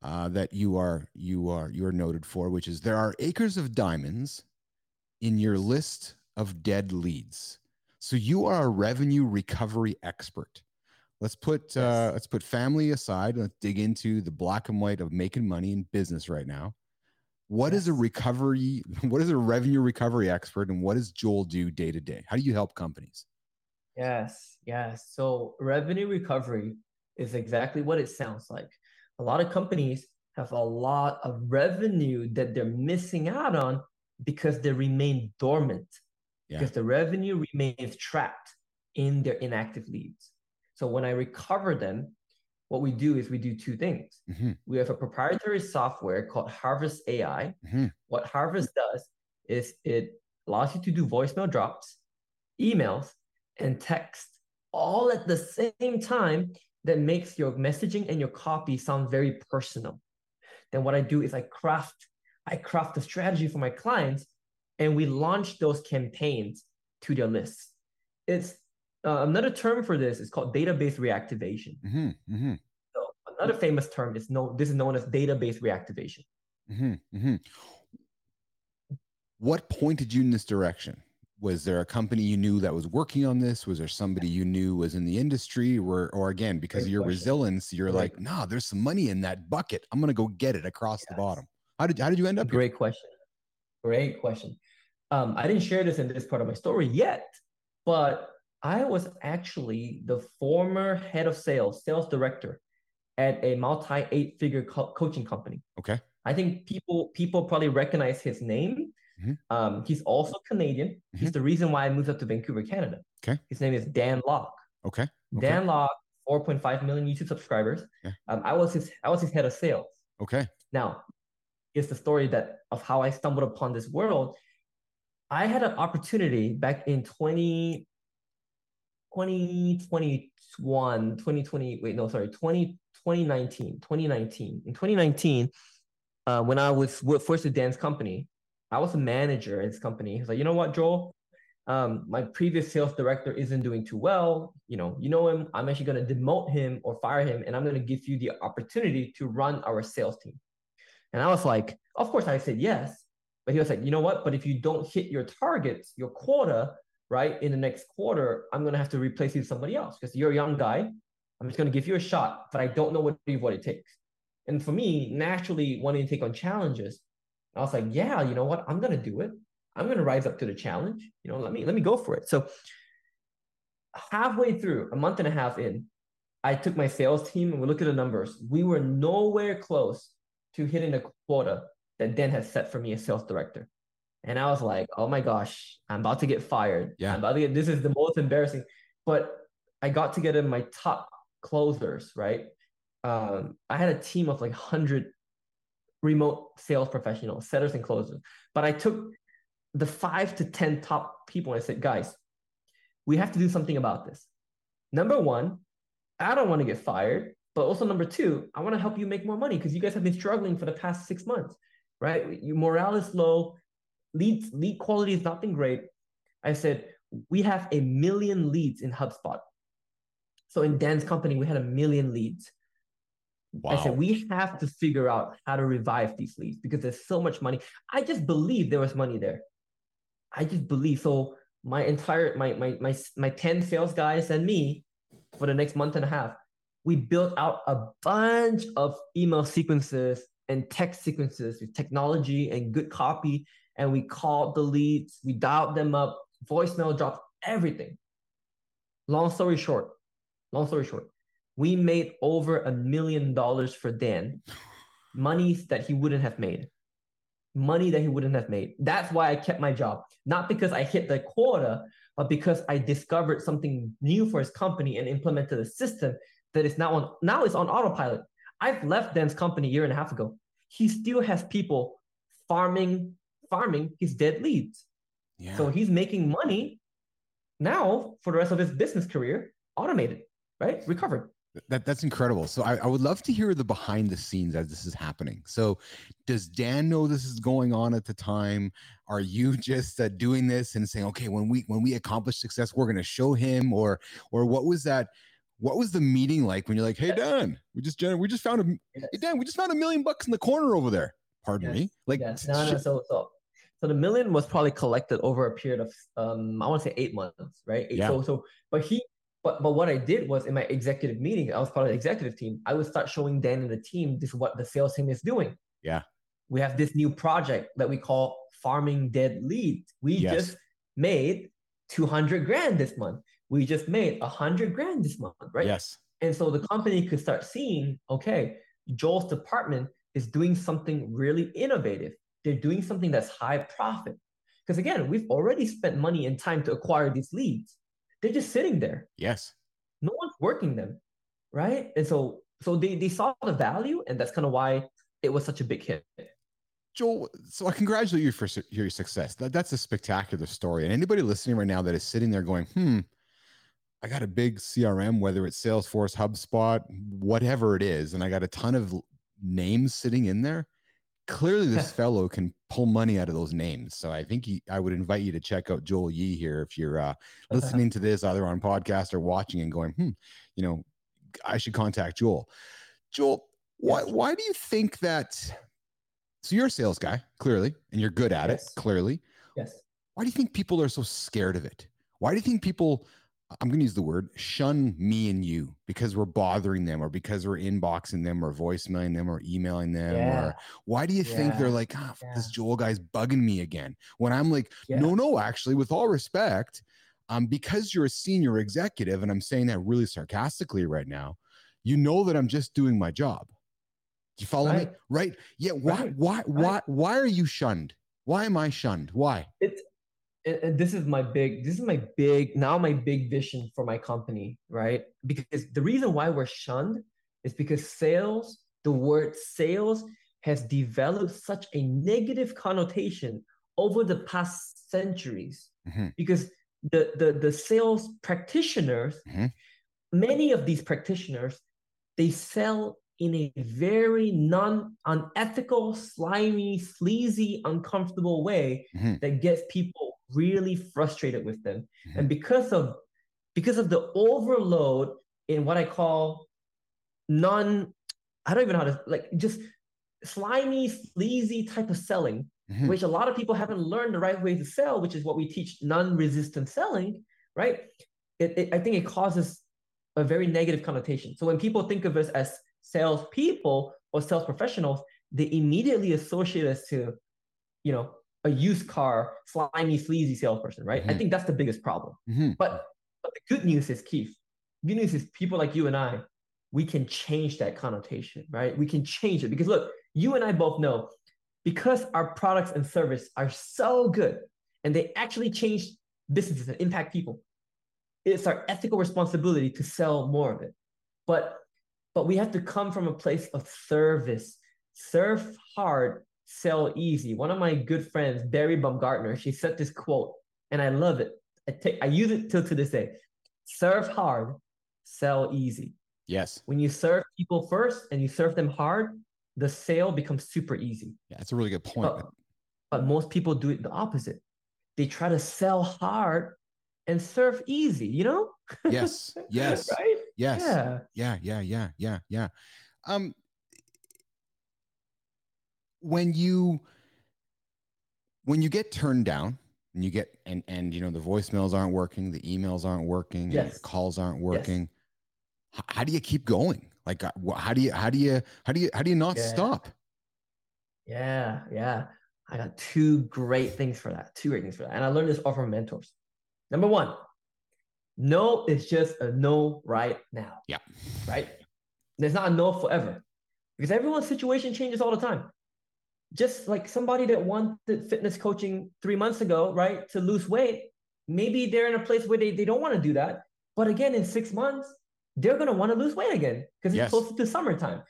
uh, that you are you are you are noted for, which is there are acres of diamonds in your list of dead leads. So you are a revenue recovery expert. Let's put uh, let's put family aside. Let's dig into the black and white of making money in business right now. What is a recovery? What is a revenue recovery expert, and what does Joel do day to day? How do you help companies? Yes, yes. So revenue recovery is exactly what it sounds like. A lot of companies have a lot of revenue that they're missing out on because they remain dormant, Yeah. because the revenue remains trapped in their inactive leads. So when I recover them, what we do is we do two things. Mhm, We have a proprietary software called Harvest AI. mhm. What Harvest does is it allows you to do voicemail drops, emails, and text all at the same time that makes your messaging and your copy sound very personal. Then what I do is I craft I craft a strategy for my clients and we launch those campaigns to their lists. It's uh, another term for this is called database reactivation. Mhm, mhm, So another famous term is no this is known as database reactivation. mhm, mhm. What pointed you in this direction? Was there a company you knew that was working on this? Was there somebody you knew was in the industry? Or, or again, because of your question. resilience, you're Great. like, nah, there's some money in that bucket. I'm gonna go get it across the bottom. How did how did you end up? here? Great question. Great question. Um, I didn't share this in this part of my story yet, but I was actually the former head of sales, sales director at a multi eight figure co- coaching company. Okay. I think people people probably recognize his name. Mhm. Um, he's also Canadian. He's the reason why I moved up to Vancouver, Canada. Okay. His name is Dan Lok. Okay. Okay. Dan Lok, 4.5 million YouTube subscribers. Yeah. Um, I was his I was his head of sales. Okay. Now, here's the story that of how I stumbled upon this world. I had an opportunity back in 20, 2021, 2020, wait, no, sorry, 20, 2019, 2019. In 2019, uh, when I was with with Dan's company, I was a manager in this company. He's like, you know what, Joel? Um, my previous sales director isn't doing too well. You know, you know him. I'm actually going to demote him or fire him, and I'm going to give you the opportunity to run our sales team. And I was like, of course, I said yes. But he was like, you know what? But if you don't hit your targets, your quota, right, in the next quarter, I'm going to have to replace you with somebody else because you're a young guy. I'm just going to give you a shot, but I don't know what, what it takes. And for me, naturally wanting to take on challenges, I was like, yeah, you know what? I'm going to do it. I'm going to rise up to the challenge. You know, let me let me go for it. So halfway through, a month and a half in, I took my sales team and we looked at the numbers. We were nowhere close to hitting the quota that Dan had set for me as sales director. And I was like, oh my gosh, I'm about to get fired. Yeah. I'm about to get this is the most embarrassing. But I got to get in my top closers, right? Um, I had a team of like 100 remote sales professionals, setters and closers. But I took the five to 10 top people and I said, guys, we have to do something about this. Number one, I don't want to get fired. But also number two, I want to help you make more money because you guys have been struggling for the past six months, right? Your morale is low, lead lead quality has not been great. I said we have a million leads in HubSpot. So in Dan's company, we had a million leads. Wow. I said we have to figure out how to revive these leads because there's so much money. I just believe there was money there. I just believe. So my entire my my my my 10 sales guys and me for the next month and a half, we built out a bunch of email sequences and text sequences with technology and good copy. And we called the leads, we dialed them up, voicemail dropped everything. Long story short, long story short, we made over a million dollars for Dan, money that he wouldn't have made. Money that he wouldn't have made. That's why I kept my job. Not because I hit the quota, but because I discovered something new for his company and implemented a system that is now on now it's on autopilot. I've left Dan's company a year and a half ago. He still has people farming farming his dead leads. yeah. So he's making money now for the rest of his business career, automated, right? Recovered. That that's incredible. So I, I would love to hear the behind the scenes as this is happening. So does Dan know this is going on at the time? Are you just uh, doing this and saying, okay, when we when we accomplish success, we're going to show him, or or what was that? What was the meeting like when you're like, hey Dan, we just we just found a hey Dan, we just found a million bucks in the corner over there. Pardon Yes. me. Like Yes. No, no. So, so, so the million was probably collected over a period of, um, I want to say eight months, right? Eight- Yeah. So, so, but he, but, but what I did was in my executive meeting, I was part of the executive team. I would start showing Dan and the team this is what the sales team is doing. Yeah. We have this new project that we call farming dead leads. We Yes. just made 200 grand this month. We just made 100 grand this month, right? yes, And so the company could start seeing, okay, Joel's department is doing something really innovative. They're doing something that's high profit. Because again, we've already spent money and time to acquire these leads. They're just sitting there. yes. No one's working them. Right. And so so they, they saw the value, and that's kind of why it was such a big hit. Joel, so I congratulate you for su- your success. That, that's a spectacular story. And anybody listening right now that is sitting there going, hmm, I got a big CRM, whether it's Salesforce, HubSpot, whatever it is, and I got a ton of names sitting in there. Clearly, this fellow can pull money out of those names. So I think he, I would invite you to check out Joel Yee here if you're uh, listening to this either on podcast or watching and going, hmm, you know, I should contact Joel. Joel, why Yes. why do you think that? So you're a sales guy, clearly, and you're good at Yes. it, clearly. Yes. Why do you think people are so scared of it? Why do you think people I'm going to use the word shun me and you because we're bothering them or because we're inboxing them or voicemailing them or emailing them Yeah. or why do you think they're like ah, f- this Yeah. Joel guy's bugging me again when I'm like Yeah. no no actually with all respect um because you're a senior executive and I'm saying that really sarcastically right now you know that I'm just doing my job do you follow me Right. right yeah why Right. why why Right. why are you shunned why am I shunned why it's and, this is my big this is my big now my big vision for my company right because the reason why we're shunned is because sales the word sales has developed such a negative connotation over the past centuries Mhm. because the the the sales practitioners Mhm. many of these practitioners they sell in a very non unethical slimy sleazy uncomfortable way Mhm. that gets people really frustrated with them Mhm. and because of because of the overload in what i call non i don't even know how to like just slimy sleazy type of selling Mhm. which a lot of people haven't learned the right way to sell which is what we teach non-resistant selling right it, it, i think it causes a very negative connotation so when people think of us as salespeople or sales professionals they immediately associate us to you know a used car slimy sleazy salesperson right? I Mhm. think that's the biggest problem. Mhm. but, but the good news is keith good news is people like you and i we can change that connotation right? We can change it. Because look you and i both know because our products and service are so good and they actually change businesses and impact people it's our ethical responsibility to sell more of it. But but we have to come from a place of service. Serve hard sell easy. One of my good friends barry baumgartner she said this quote and i love it. I take i use it till to this day. Serve hard sell easy. Yes. When you serve people first and you serve them hard the sale becomes super easy. Yeah that's a really good point. But, but most people do it the opposite. They try to sell hard and serve easy you know? Yes yes. Right? Yes. Yeah. Yeah yeah yeah yeah yeah. Um when you when you get turned down and you get and and you know the voicemails aren't working the emails aren't working Yes. the calls aren't working h- how do you keep going like uh, how do you how do you how do you how do you not Yeah. stop Yeah, yeah. I got two great things for that. Two great things for that. And I learned this all from mentors. Number one, no is just a no right now. Yeah. Right? There's not a no forever because everyone's situation changes all the time. Just like somebody that wanted fitness coaching three months ago, right, to lose weight, maybe they're in a place where they, they don't want to do that. But again, in six months, they're going to want to lose weight again because Yes. it's closer to summertime.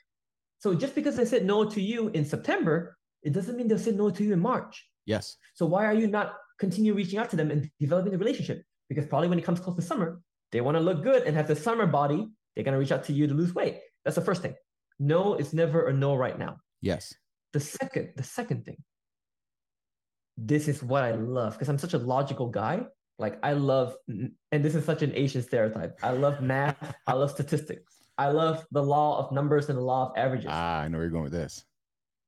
So just because they said no to you in September, it doesn't mean they'll say no to you in March. yes So why are you not continue reaching out to them and developing the relationship? Because probably when it comes close to summer, they want to look good and have the summer body. They're gonna reach out to you to lose weight. That's the first thing. No it's never a no right now. yes The second, the second thing. This is what I love because I'm such a logical guy. Like I love, and this is such an Asian stereotype. I love math. I love statistics. I love the law of numbers and the law of averages. ah i know where you're going with this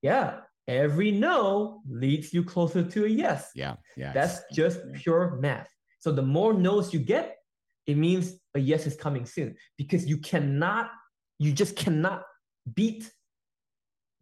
Yeah, every no leads you closer to a yes. yeah yeah That's just pure math. So the more no's you get, it means a yes is coming soon because you cannot, you just cannot beat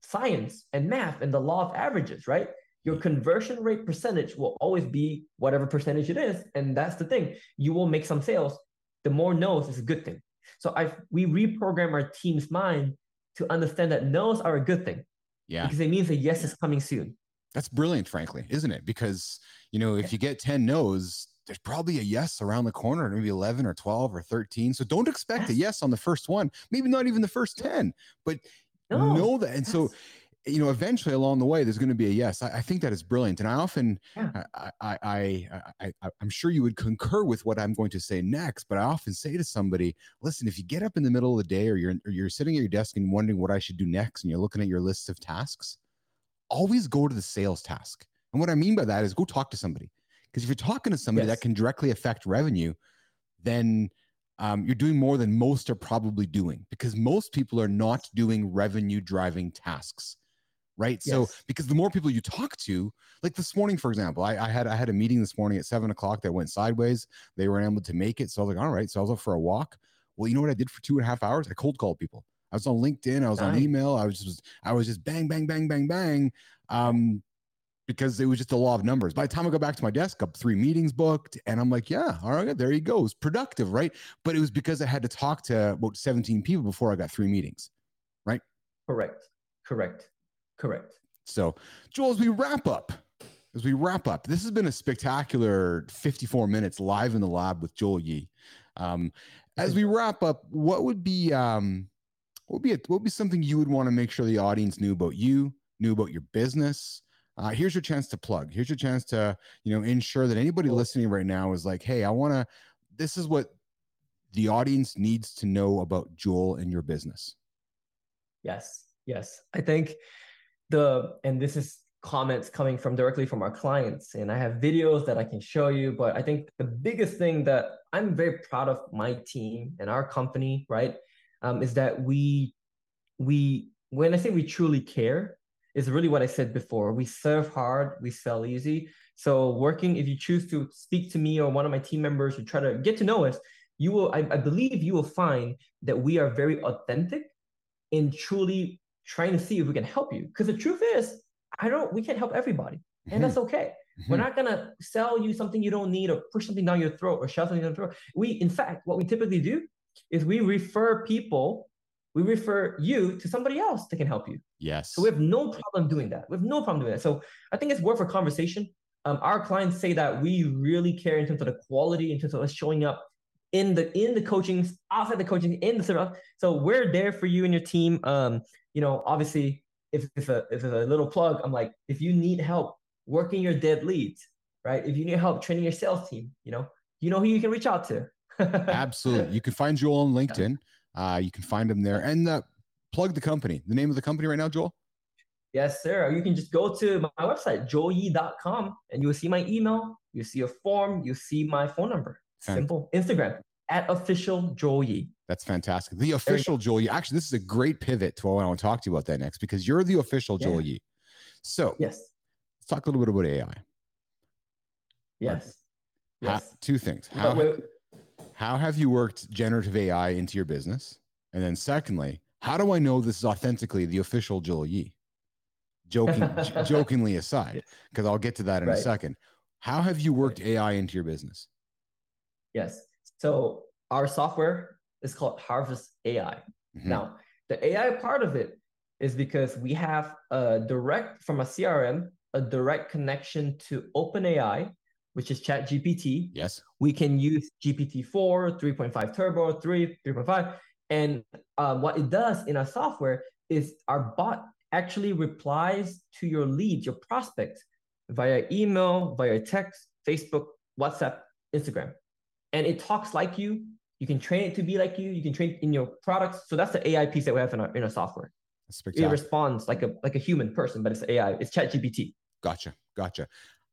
science and math and the law of averages, right? Your conversion rate percentage will always be whatever percentage it is. And that's the thing. You will make some sales. The more no's is a good thing. So I we reprogram our team's mind to understand that no's are a good thing yeah because it means a yes is coming soon. That's brilliant, frankly, isn't it? Because, you know, if you get 10 no's, there's probably a yes around the corner, maybe 11 or 12 or 13. So don't expect a Yes. yes on the first one, maybe not even the first 10, but No, know that. And so, you know, eventually along the way, there's going to be a yes. I, I think that is brilliant. And I often, Yeah. I, I, I, I, I, I'm sure you would concur with what I'm going to say next, but I often say to somebody, listen, if you get up in the middle of the day or you're, or you're sitting at your desk and wondering what I should do next, and you're looking at your list of tasks, always go to the sales task. And what I mean by that is go talk to somebody. Because if you're talking to somebody Yes. that can directly affect revenue, then um, you're doing more than most are probably doing because most people are not doing revenue driving tasks. right? So because the more people you talk to, like this morning, for example, I, I had I had a meeting this morning at seven o'clock that went sideways. They were able to make it, so I was like, all right. So I was up for a walk. Well, you know what I did for two and a half hours? I cold called people. I was on LinkedIn. I was on email. I was just I was just bang bang bang bang bang. Um, because it was just a law of numbers. By the time I go back to my desk, up three meetings booked, and I'm like, yeah, all right, there you go. It's productive, right? But it was because I had to talk to about 17 people before I got three meetings. Right? Correct. Correct. Correct. So, Joel, as we wrap up, as we wrap up, this has been a spectacular 54 minutes live in the lab with Joel Yee. Um, as we wrap up, what would be um, what would be a, what would be something you would want to make sure the audience knew about you, knew about your business? Uh, here's your chance to plug. Here's your chance to you know ensure that anybody listening right now is like, hey, I want to. This is what the audience needs to know about Joel and your business. Yes, yes. I think the and this is comments coming from directly from our clients, and I have videos that I can show you. But I think the biggest thing that I'm very proud of my team and our company, right, um, is that we we when I say we truly care, is really what I said before. We serve hard, we sell easy. So working, if you choose to speak to me or one of my team members, you try to get to know us, you will. I, I believe you will find that we are very authentic in truly trying to see if we can help you. Because the truth is, I don't. We can't help everybody, and that's okay. We're Mhm. not gonna sell you something you don't need or push something down your throat or shove something down your throat. We, in fact, what we typically do is we refer people, we refer you to somebody else that can help you. yes. So we have no problem doing that. We have no problem doing that. So I think it's worth a conversation. Um, our clients say that we really care in terms of the quality, in terms of us showing up in the in the coaching, outside the coaching, in the service. So we're there for you and your team. Um, you know, obviously, if if a if it's a little plug, I'm like, if you need help working your dead leads, right? If you need help training your sales team, you know, you know who you can reach out to. Absolutely. You can find Joel on LinkedIn. Uh, you can find them there and uh, plug the company. The name of the company right now, Joel? Yes, sir. You can just go to my website, joelyee.com, and you'll see my email, you'll see a form, you'll see my phone number. Simple. Instagram at official Joel Yee. That's fantastic. The official Joel Yee. Actually, this is a great pivot to what I want to talk to you about that next because you're the official Yeah. Joel Yee. So Yes. let's talk a little bit about AI. Yes. How- Yes. two things. How, wait- how have you worked generative AI into your business? And then secondly, how do I know this is authentically the official Joel Yee? Joking, jokingly aside, because I'll get to that in a second. How have you worked AI into your business? yes. So our software is called Harvest AI. Mhm. Now, the AI part of it is because we have a direct from a CRM, a direct connection to OpenAI, which is ChatGPT, Yes. we can use GPT-4, 3.5 Turbo, 3, 3.5. And um, what it does in our software is our bot actually replies to your leads, your prospects, via email, via text, Facebook, WhatsApp, Instagram. And it talks like you. You can train it to be like you. You can train in your products. So that's the AI piece that we have in our, in our software. It responds like a like a human person, but it's AI. It's ChatGPT. Gotcha. Gotcha.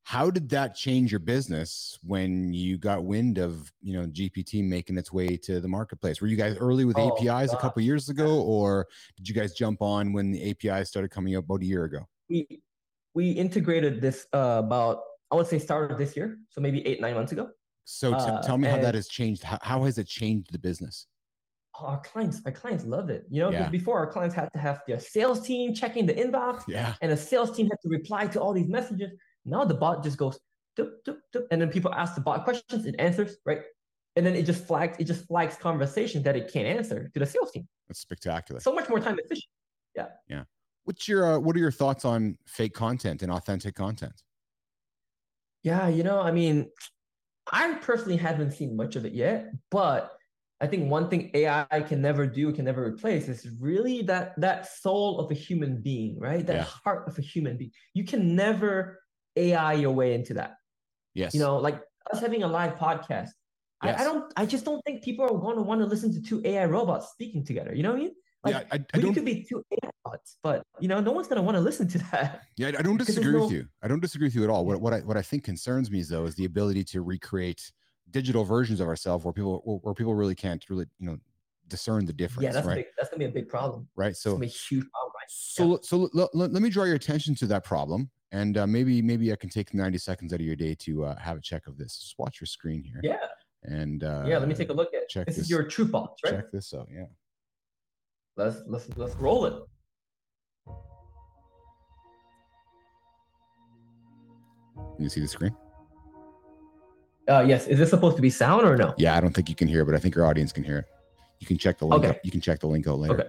How did that change your business when you got wind of, you know, GPT making its way to the marketplace? Were you guys early with Oh, APIs a gosh. couple years ago, or did you guys jump on when the APIs started coming up about a year ago? we we integrated this uh, about I would say started this year, so maybe eight nine months ago. So t- Uh, tell me how that has changed. How, how has it changed the business? Our clients, our clients love it. You know, Yeah. before our clients had to have their sales team checking the inbox, Yeah. and the sales team had to reply to all these messages. Now the bot just goes, doop, doop, doop, and then people ask the bot questions, it answers right, and then it just flags it just flags conversations that it can't answer to the sales team. That's spectacular. So much more time efficient. Yeah. Yeah. What's your uh, what are your thoughts on fake content and authentic content? Yeah, you know, I mean, I personally haven't seen much of it yet, but I think one thing AI can never do, can never replace is really that that soul of a human being, right? That Yeah. heart of a human being. You can never AI your way into that. Yes. You know, like us having a live podcast. I, Yes. I don't I just don't think people are going to want to listen to two AI robots speaking together. You know what I mean? Like yeah, I, I we could be two AI bots, but you know, no one's gonna want to listen to that. Yeah, I don't disagree with no- you. I don't disagree with you at all. What what I what I think concerns me is though is the ability to recreate digital versions of ourselves where people where- people really can't really you know discern the difference, yeah, that's right? big, that's gonna be a big problem. right. So a huge problem, So so let, let, let me draw your attention to that problem, and uh, maybe maybe I can take ninety seconds out of your day to uh, have a check of this. Just watch your screen here. Yeah. And uh, Yeah. Let me take a look at. check This this- is your true box, right? check this out. Yeah. Let's let's let's roll it. Can You see the screen? Uh, yes. Is this supposed to be sound or no? Yeah, I don't think you can hear, it, but I think your audience can hear it. You can check the link. Okay. Out. You can check the link out later. Okay.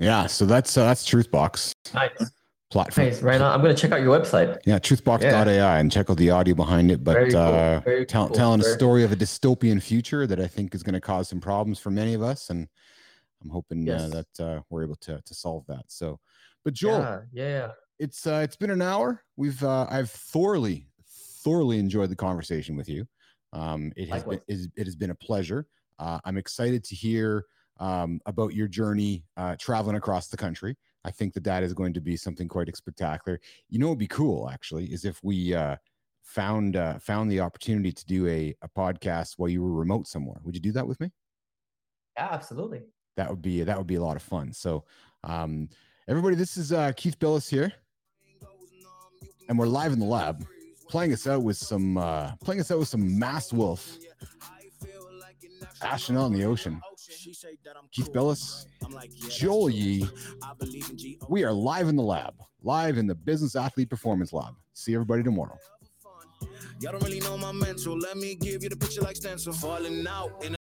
Yeah. So that's uh, that's Truthbox Nice. platform. Nice. Right on. I'm gonna check out your website. Yeah, truthbox.ai and check out the audio behind it. But Very cool, uh, very tell, cool, telling a story of a dystopian future that I think is going to cause some problems for many of us, and I'm hoping uh, that uh, we're able to to solve that. So, but Joel, Yeah. Yeah. yeah. it's uh, it's been an hour. We've uh, I've thoroughly thoroughly enjoyed the conversation with you. Um, it has been Likewise. it has been a pleasure. Uh, I'm excited to hear um, about your journey uh, traveling across the country. I think that that is going to be something quite spectacular. You know, it'd be cool actually is if we uh, found uh, found the opportunity to do a, a podcast while you were remote somewhere. Would you do that with me? Yeah. Absolutely. That would be that would be a lot of fun. So, um, everybody, this is uh, Keith Bilous here, and we're live in the lab, playing us out with some uh, playing us out with some Masked Wolf, Ashing on the ocean. Keith Bilous, Joel Yee. We are live in the lab, live in the Business Athlete Performance Lab. See everybody tomorrow. Y'all don't really know my mental. Let me give you the picture like stencil. Falling out in